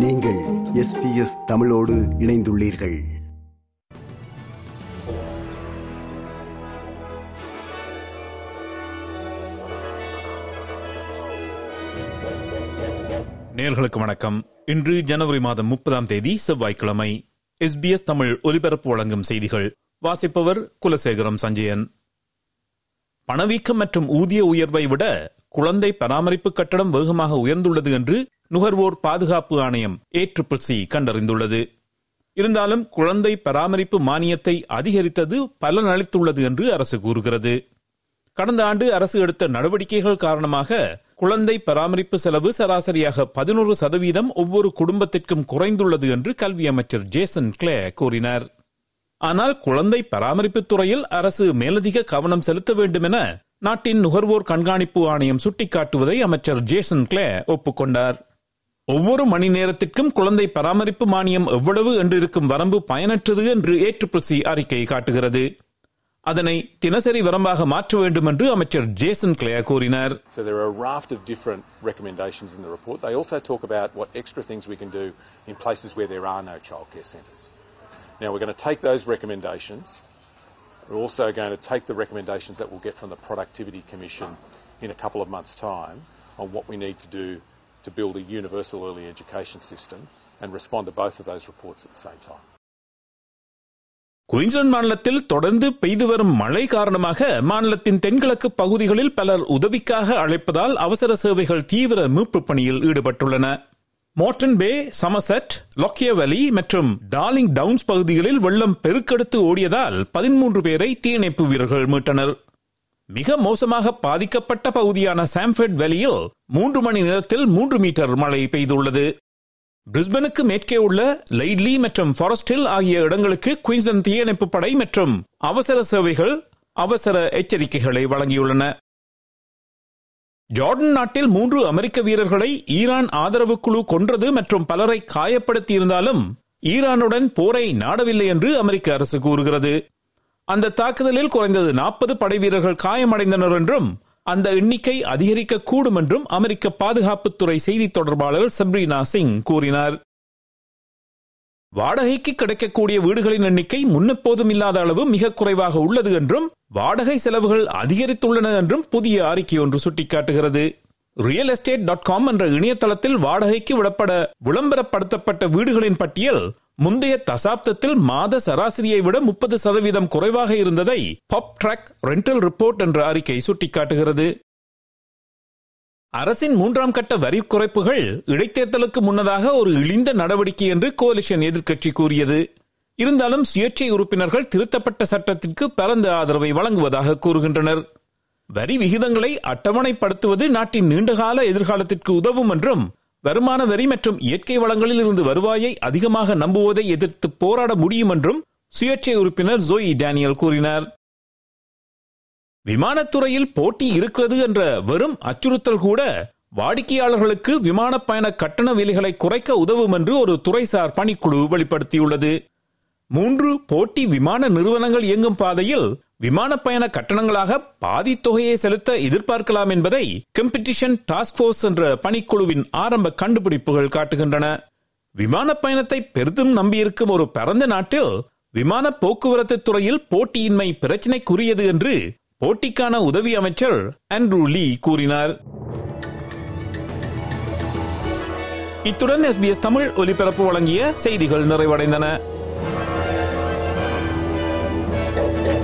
நீங்கள் எஸ்பிஎஸ் தமிழோடு இணைந்துள்ளீர்கள். நேர்களுக்கு வணக்கம். இன்று ஜனவரி மாதம் முப்பதாம் தேதி செவ்வாய்க்கிழமை எஸ்பிஎஸ் தமிழ் ஒலிபரப்பு வழங்கும் செய்திகள். வாசிப்பவர் குலசேகரம் சஞ்சயன். பணவீக்கம் மற்றும் ஊதிய உயர்வை விட குழந்தை பராமரிப்பு கட்டணம் வேகமாக உயர்ந்துள்ளது என்று நுகர்வோர் பாதுகாப்பு ஆணையம் ஏ ட்ரிபிள் சி கண்டறிந்துள்ளது. இருந்தாலும் குழந்தை பராமரிப்பு மானியத்தை அதிகரித்தது பலனளித்துள்ளது என்று அரசு கூறுகிறது. கடந்த ஆண்டு அரசு எடுத்த நடவடிக்கைகள் காரணமாக குழந்தை பராமரிப்பு செலவு சராசரியாக பதினோரு சதவீதம் ஒவ்வொரு குடும்பத்திற்கும் குறைந்துள்ளது என்று கல்வி அமைச்சர் ஜேசன் கிளே கூறினார். ஆனால் குழந்தை பராமரிப்பு துறையில் அரசு மேலதிக கவனம் செலுத்த வேண்டும் என நாட்டின் நுகர்வோர் கண்காணிப்பு ஆணையம் சுட்டிக்காட்டுவதை அமைச்சர் ஜேசன் கிளே ஒப்புக்கொண்டார். ஒவ்வொரு மணி நேரத்திற்கும் குழந்தை பராமரிப்பு மானியம் எவ்வளவு என்று இருக்கும் வரம்பு பயனற்றது என்று ஏற்றுப்பிசி அறிக்கை காட்டுகிறது அதனை தினசரி வரம்பாக மாற்ற வேண்டும் என்று அமைச்சர் ஜேசன் கிளே கூறினார் So there are a raft of different recommendations in the report. They also talk about what extra things we can do in places where there are no childcare centres. Now we're going to take those recommendations. We're also going to take the recommendations that we'll get from the Productivity Commission in a couple of months' time on what we need to do to build a universal early education system and respond to both of those reports at the same time. Queensland மாநிலத்தில் தொடர்ந்து பெய்து வரும் மழை காரணமாக மாநிலத்தின் தென்கிழக்கு பகுதிகளில் பலர் உதவிக்காக அழைப்பதால் அவசர சேவைகள் தீவிர மீட்பு பணியில் ஈடுபட்டுள்ளன மோர்டன் பே சமசெட் லொக்கிய வேலி மற்றும் டார்லிங் டவுன்ஸ் பகுதிகளில் வெள்ளம் பெருக்கெடுத்து ஓடியதால் பதிமூன்று பேரை தீயணைப்பு வீரர்கள் மீட்டனர் மிக மோசமாக பாதிக்கப்பட்ட பகுதியான சாம்ஃபெட் வேலியில் மூன்று மணி நேரத்தில் மூன்று மீட்டர் மழை பெய்துள்ளது. பிரிஸ்பனுக்கு மேற்கே உள்ள லைட்லி மற்றும் ஃபாரஸ்ட் ஹில் ஆகிய இடங்களுக்கு குயின்ஸ்லாந்து தீயணைப்பு படை மற்றும் அவசர சேவைகள் அவசர எச்சரிக்கைகளை வழங்கியுள்ளன. ஜார்டன் நாட்டில் மூன்று அமெரிக்க வீரர்களை ஈரான் ஆதரவு குழு கொன்றது மற்றும் பலரை காயப்படுத்தியிருந்தாலும் ஈரானுடன் போரை நாடவில்லை என்று அமெரிக்க அரசு கூறுகிறது. அந்த தாக்குதலில் குறைந்தது நாற்பது படை வீரர்கள் காயமடைந்தனர் என்றும் அந்த எண்ணிக்கை அதிகரிக்க கூடும் என்றும் அமெரிக்க பாதுகாப்புத்துறை செய்தி தொடர்பாளர் சப்ரீனா சிங் கூறினார். வாடகைக்கு கிடைக்கக்கூடிய வீடுகளின் எண்ணிக்கை முன்னெப்போதும் இல்லாத அளவு மிக குறைவாக உள்ளது என்றும் வாடகை செலவுகள் அதிகரித்துள்ளன என்றும் புதிய அறிக்கை ஒன்று சுட்டிக்காட்டுகிறது. ரியல் எஸ்டேட் டாட் காம் என்ற இணையதளத்தில் வாடகைக்கு விடப்பட விளம்பரப்படுத்தப்பட்ட வீடுகளின் பட்டியல் முந்தைய தசாப்தத்தில் மாத சராசரியை விட முப்பது சதவீதம் குறைவாக இருந்ததை பப் ட்ராக் ரெண்டல் ரிப்போர்ட் என்ற அறிக்கை சுட்டிக்காட்டுகிறது. அரசின் மூன்றாம் கட்ட வரி குறைப்புகள் இடைத்தேர்தலுக்கு முன்னதாக ஒரு இழிந்த நடவடிக்கை என்று கோலிஷன் எதிர்க்கட்சி கூறியது. இருந்தாலும் சுயேட்சை உறுப்பினர்கள் திருத்தப்பட்ட சட்டத்திற்கு பரந்த ஆதரவை வழங்குவதாக கூறுகின்றனர். வரி விகிதங்களை அட்டவணைப்படுத்துவது நாட்டின் நீண்டகால எதிர்காலத்திற்கு உதவும் என்றும் வருமான வரி மற்றும் இயற்கை வளங்களில் இருந்து வருவாயை அதிகமாக நம்புவதை எதிர்த்து போராட முடியும் என்றும் சுயேட்சை உறுப்பினர் ஜோயி டேனியல் கூறினார். விமானத்துறையில் போட்டி இருக்கிறது என்ற வெறும் அச்சுறுத்தல் கூட வாடிக்கையாளர்களுக்கு விமான பயண கட்டண விலைகளை குறைக்க உதவும் என்று ஒரு துறைசார் பணிக்குழு வெளிப்படுத்தியுள்ளது. மூன்று போட்டி விமான நிறுவனங்கள் இயங்கும் பாதையில் விமான பயண கட்டணங்களாக பாதி தொகையை செலுத்த எதிர்பார்க்கலாம் என்பதை கம்பெடிஷன் டாஸ்க் போர்ஸ் என்ற பணிக்குழுவின் ஆரம்ப கண்டுபிடிப்புகள் காட்டுகின்றன. விமான பயணத்தை பெரிதும் நம்பியிருக்கும் ஒரு பரந்த நாட்டில் விமான போக்குவரத்து துறையில் போட்டியின்மை பிரச்சினைக்குரியது என்று போட்டிக்கான உதவி அமைச்சர் ஆண்ட்ரூ லீ கூறினார். இத்துடன் எஸ்பிஎஸ் தமிழ் ஒலிபரப்பு வழங்கிய செய்திகள் நிறைவடைந்தன.